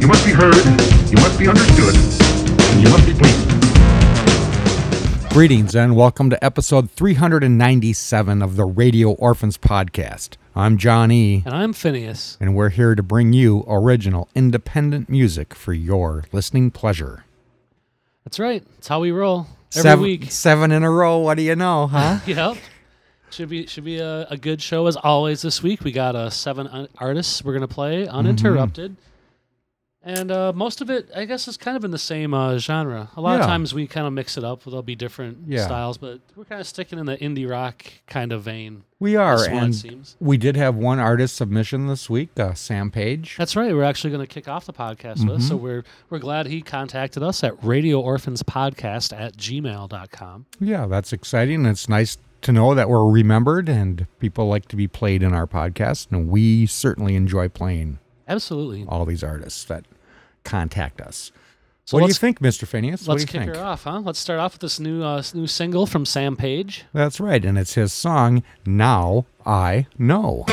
You must be heard, you must be understood, and you must be pleased. Greetings and welcome to episode 397 of the Radio Orphans Podcast. I'm John E., And I'm Phineas. and we're here to bring you original, independent music for your listening pleasure. That's right. That's how we roll every seven, week. Seven in a row. What do you know, huh? Yep. Should be should be a, a good show as always this week. We got uh, seven un- artists we're gonna play uninterrupted, and uh, most of it I guess is kind of in the same uh, genre. A lot Yeah. of times we kind of mix it up. There'll be different Yeah. styles, but we're kind of sticking in the indie rock kind of vein. we are. And seems. we did have one artist submission this week, uh, Sam Page. That's right. We're actually going to kick off the podcast with, so we're we're glad he contacted us at Radio Orphans Podcast at gmail.com. Yeah, that's exciting. It's nice to know that we're remembered and people like to be played in our podcast. And we certainly enjoy playing Absolutely. all these artists that contact us. So what do you think, Mr. Phineas? Let's do you kick think? her off, huh? Let's start off with this new uh, new single from Sam Page. That's right. And it's his song, Now I Know.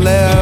left.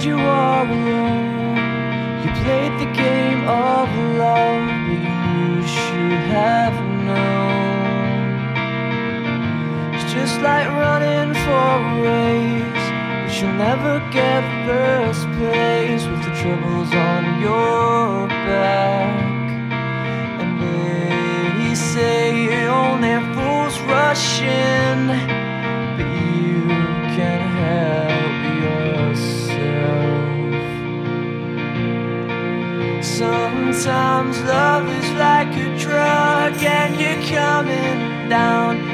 You are alone, you played the game of love, but you should have known. It's just like running for a race, but you'll never get first place with the troubles on your back. And they say only fools rush in, Love is like a drug and you're coming down.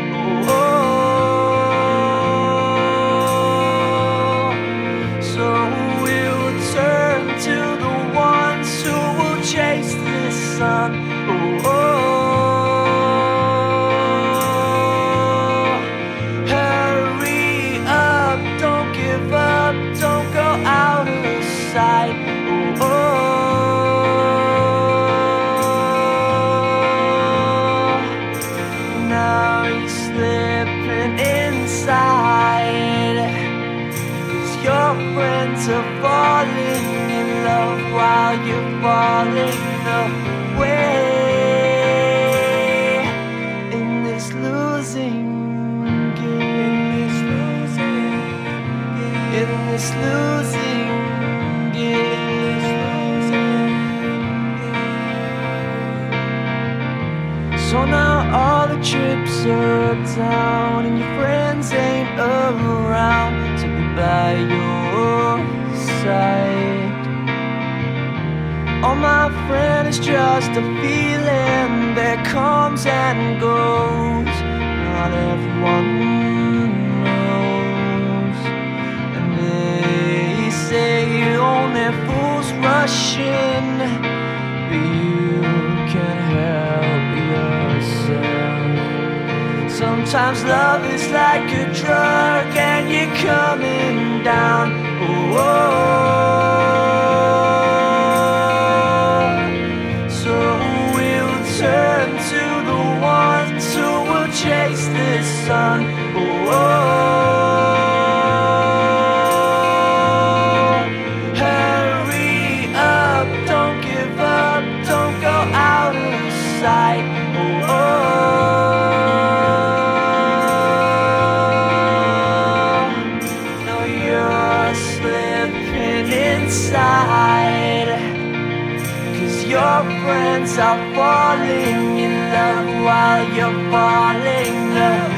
So now all the chips are down and your friends ain't around to be by your side. All my friend, is just a feeling that comes and goes. Not everyone knows. And they say only fools rush but you can help Sometimes love is like a drug and you're coming down. Oh, so we'll turn to the ones who will chase the sun. Are falling in love while you're falling away.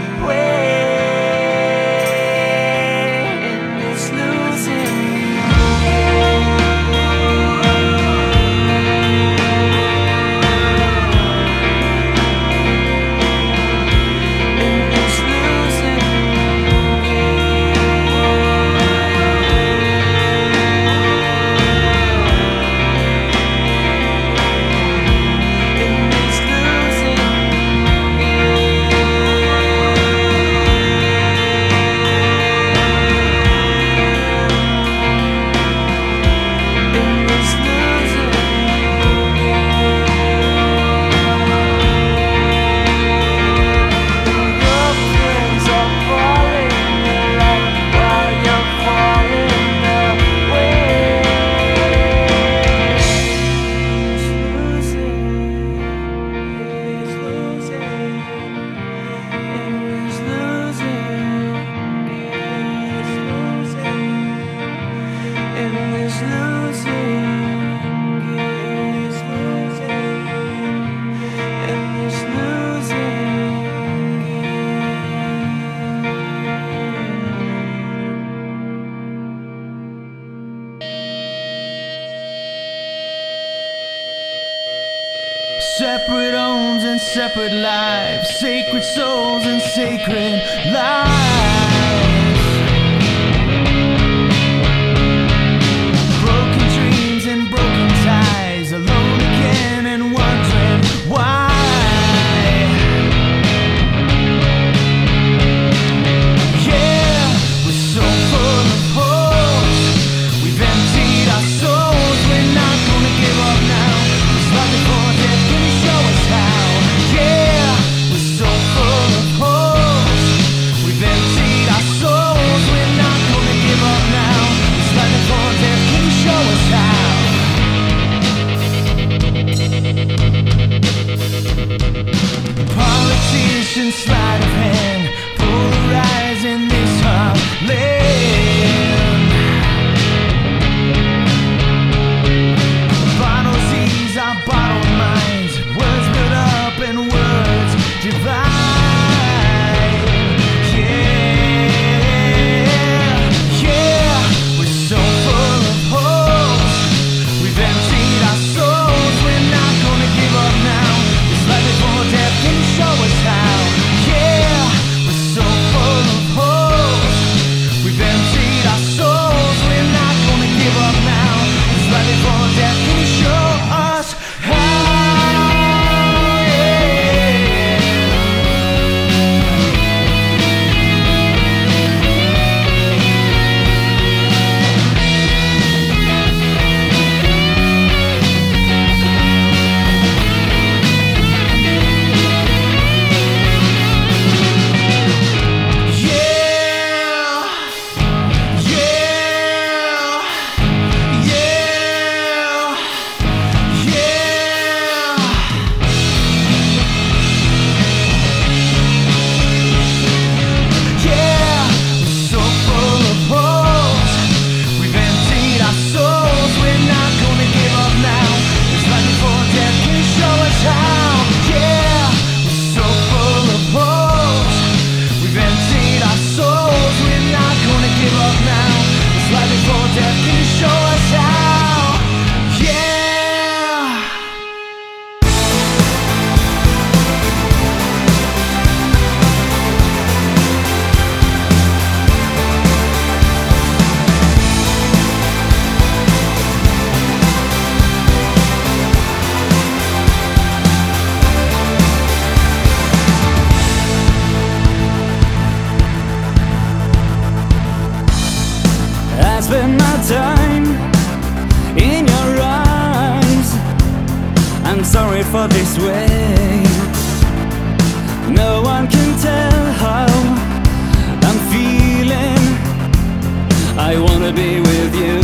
with you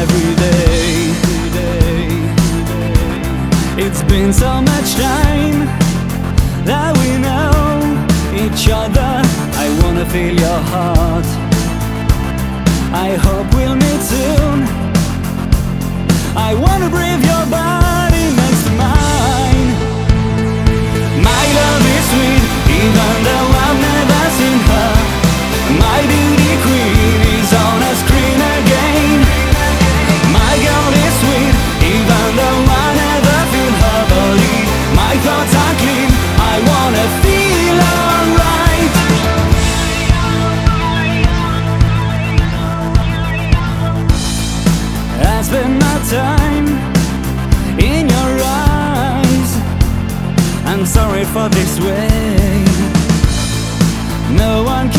every day. It's been so much time that we know each other. I wanna feel your heart. I hope we'll meet soon. I wanna breathe your body next to mine. My love is sweet, even though I've never seen her. My beauty queen. for this way. No one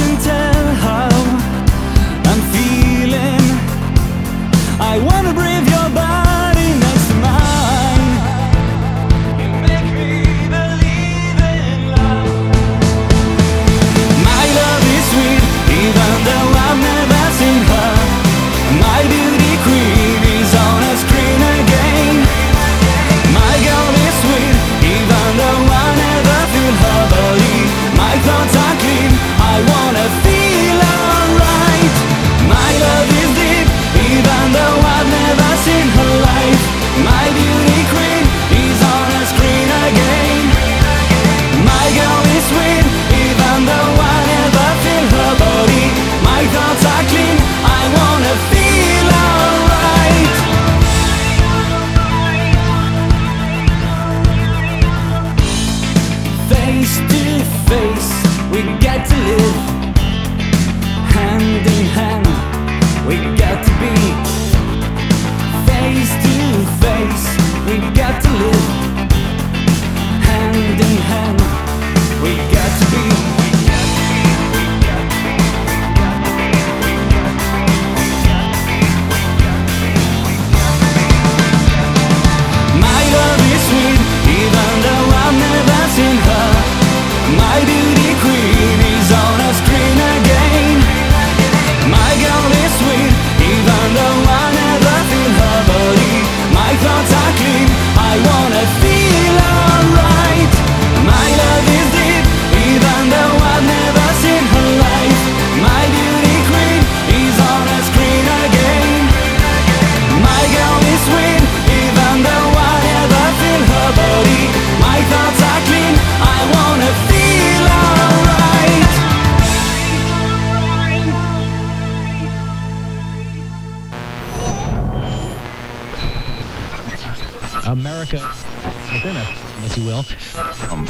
America within it, if you will. Um.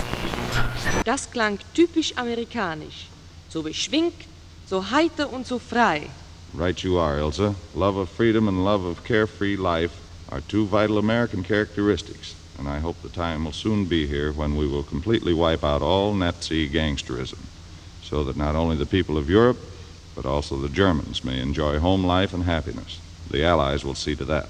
Das klang typisch amerikanisch. So beschwingt, so heiter und so frei. Right you are, Elsa. Love of freedom and love of carefree life are two vital American characteristics, and I hope the time will soon be here when we will completely wipe out all Nazi gangsterism, so that not only the people of Europe, but also the Germans may enjoy home life and happiness. The Allies will see to that.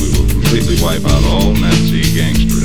completely wipe out all Nazi gangsters.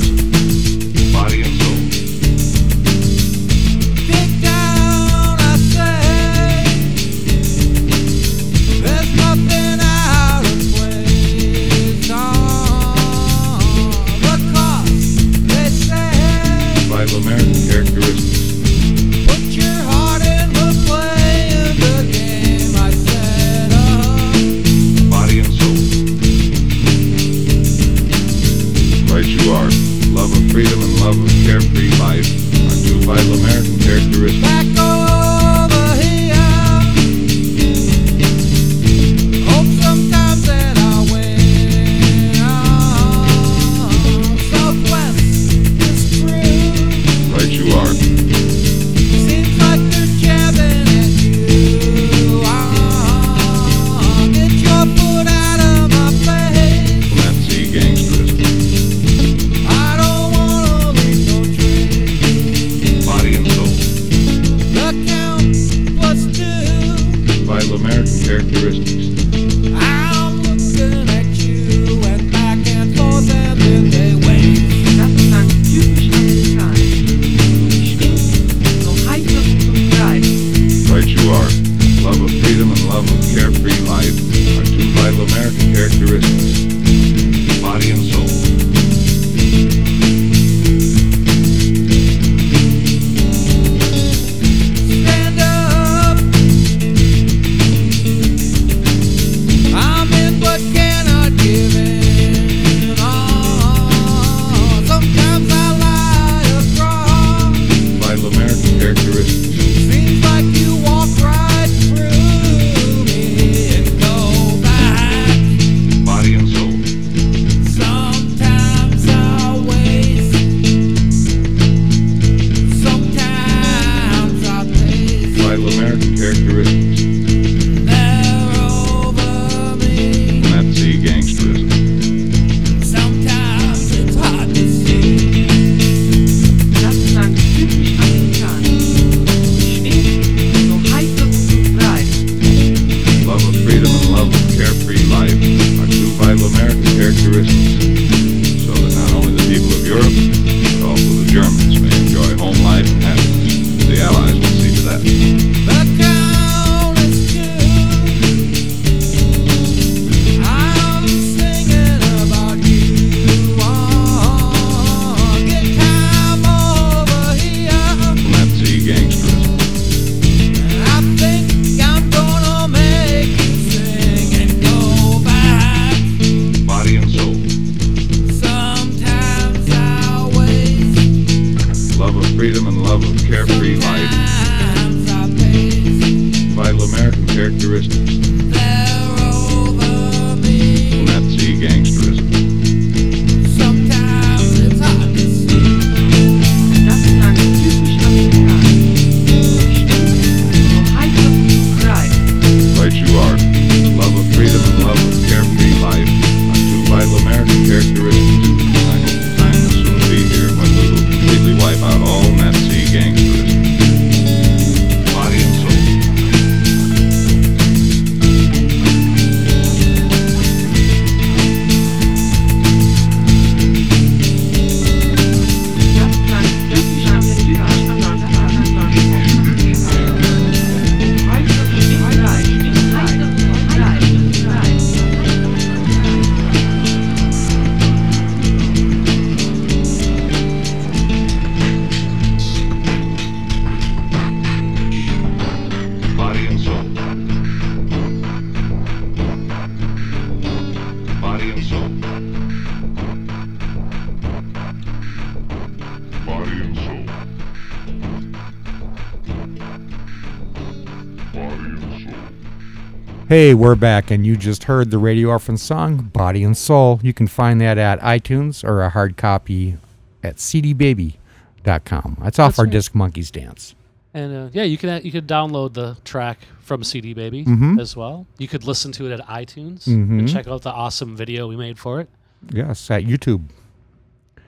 Hey, we're back, and you just heard the Radio Orphan song, Body and Soul. You can find that at iTunes or a hard copy at cdbaby.com. That's off That's our right. Disc Monkeys dance. And uh, yeah, you can you could download the track from CD Baby Mhm. as well. You could listen to it at iTunes Mhm. and check out the awesome video we made for it. Yes, at YouTube.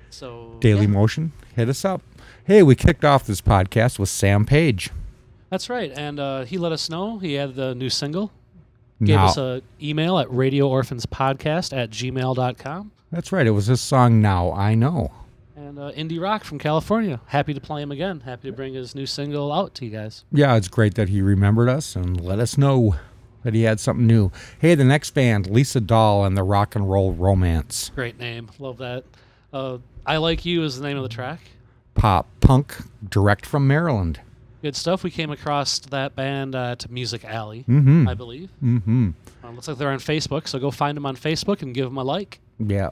So Daily yeah, Motion, hit us up. Hey, we kicked off this podcast with Sam Page. that's right. And uh, he let us know he had the new single. Gave us a email at radioorphanspodcast at gmail.com. That's right. It was his song Now I Know. And uh, Indie Rock from California. Happy to play him again. Happy to bring his new single out to you guys. Yeah, it's great that he remembered us and let us know that he had something new. Hey, the next band, Lisa Dahl and the Rock and Roll Romance. Great name. Love that. Uh, I Like You is the name of the track. Pop punk, direct from Maryland. Good stuff. We came across that band uh, to Music Alley, Mhm. I believe. Mm-hmm. Uh, looks like they're on Facebook, so go find them on Facebook and give them a like. Yeah.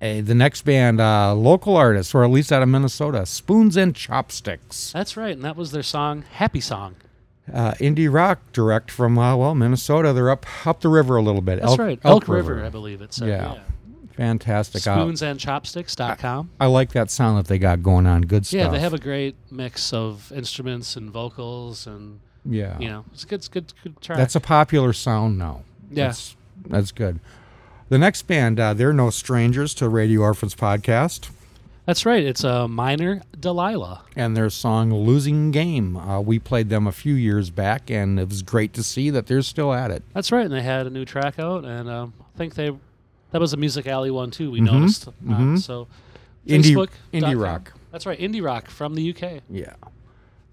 Hey, the next band, uh, local artists, or at least out of Minnesota, Spoons and Chopsticks. That's right, and that was their song, Happy Song. Uh, indie rock, direct from uh, well Minnesota. They're up up the river a little bit. That's right, Elk, River, I believe it said. Yeah. Yeah. Fantastic. Uh, Spoonsandchopsticks.com. I like that sound that they got going on. Good stuff. Yeah, they have a great mix of instruments and vocals, and Yeah. you know, it's a good, it's good, good track. That's a popular sound now. Yeah. That's, that's good. The next band, uh, they're no strangers to Radio Orphans podcast, That's right. It's a uh, minor Delilah. and their song "Losing Game." Uh, we played them a few years back, and it was great to see that they're still at it. That's right, and they had a new track out, and um, I think they that was a Music Alley one too. We Mhm, noticed. Uh, mhm. so Indie- Facebook indie rock. That's right, indie rock from the UK. Yeah.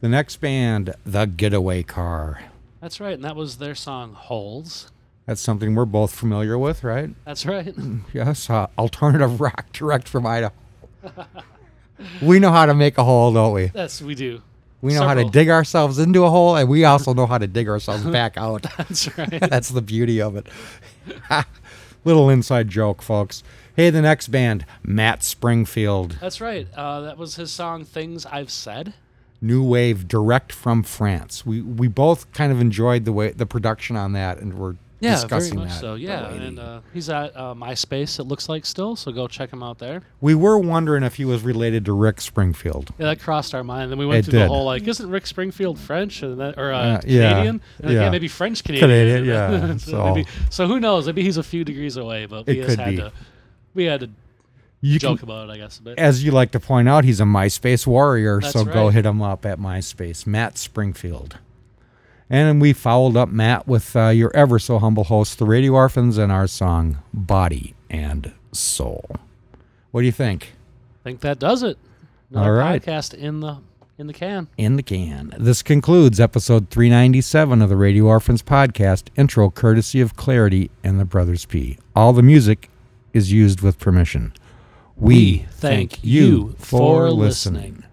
The next band, The Getaway Car. That's right, and that was their song "Holes." That's something we're both familiar with, right? That's right. Yes, uh, alternative rock direct from Idaho. we know how to make a hole, don't we? Yes, we do. We know how to dig ourselves into a hole, and we also know how to dig ourselves back out. That's right. That's the beauty of it. Little inside joke, folks. Hey, the next band, Matt Springfield, That's right. Uh, that was his song "Things I've Said." new wave, direct from France. We we both kind of enjoyed the way the production on that, and we're Yeah, discussing very much that. so. Yeah, and uh, he's at uh, MySpace. It looks like still, so go check him out there. we were wondering if he was related to Rick Springfield. Yeah, that crossed our mind. Then we went It through the whole like, isn't Rick Springfield French and that, or uh, Uh, yeah, Canadian? And like, yeah. yeah, maybe French Canadian. Canadian, yeah, so, so- maybe, so who knows? Maybe he's a few degrees away, but we It just could had be. to. We had to You joke can, about it, I guess. A bit. as you like to point out, he's a MySpace warrior, That's so go hit him up at MySpace, Matt Springfield. And we followed up Matt with uh, your ever so humble host, the Radio Orphans, and our song "Body and Soul." What do you think? I think that does it. Another All right. podcast in the in the can. In the can. This concludes episode 397 of the Radio Orphans podcast. Intro courtesy of Clarity and the Brothers P. All the music is used with permission. We, thank you for listening.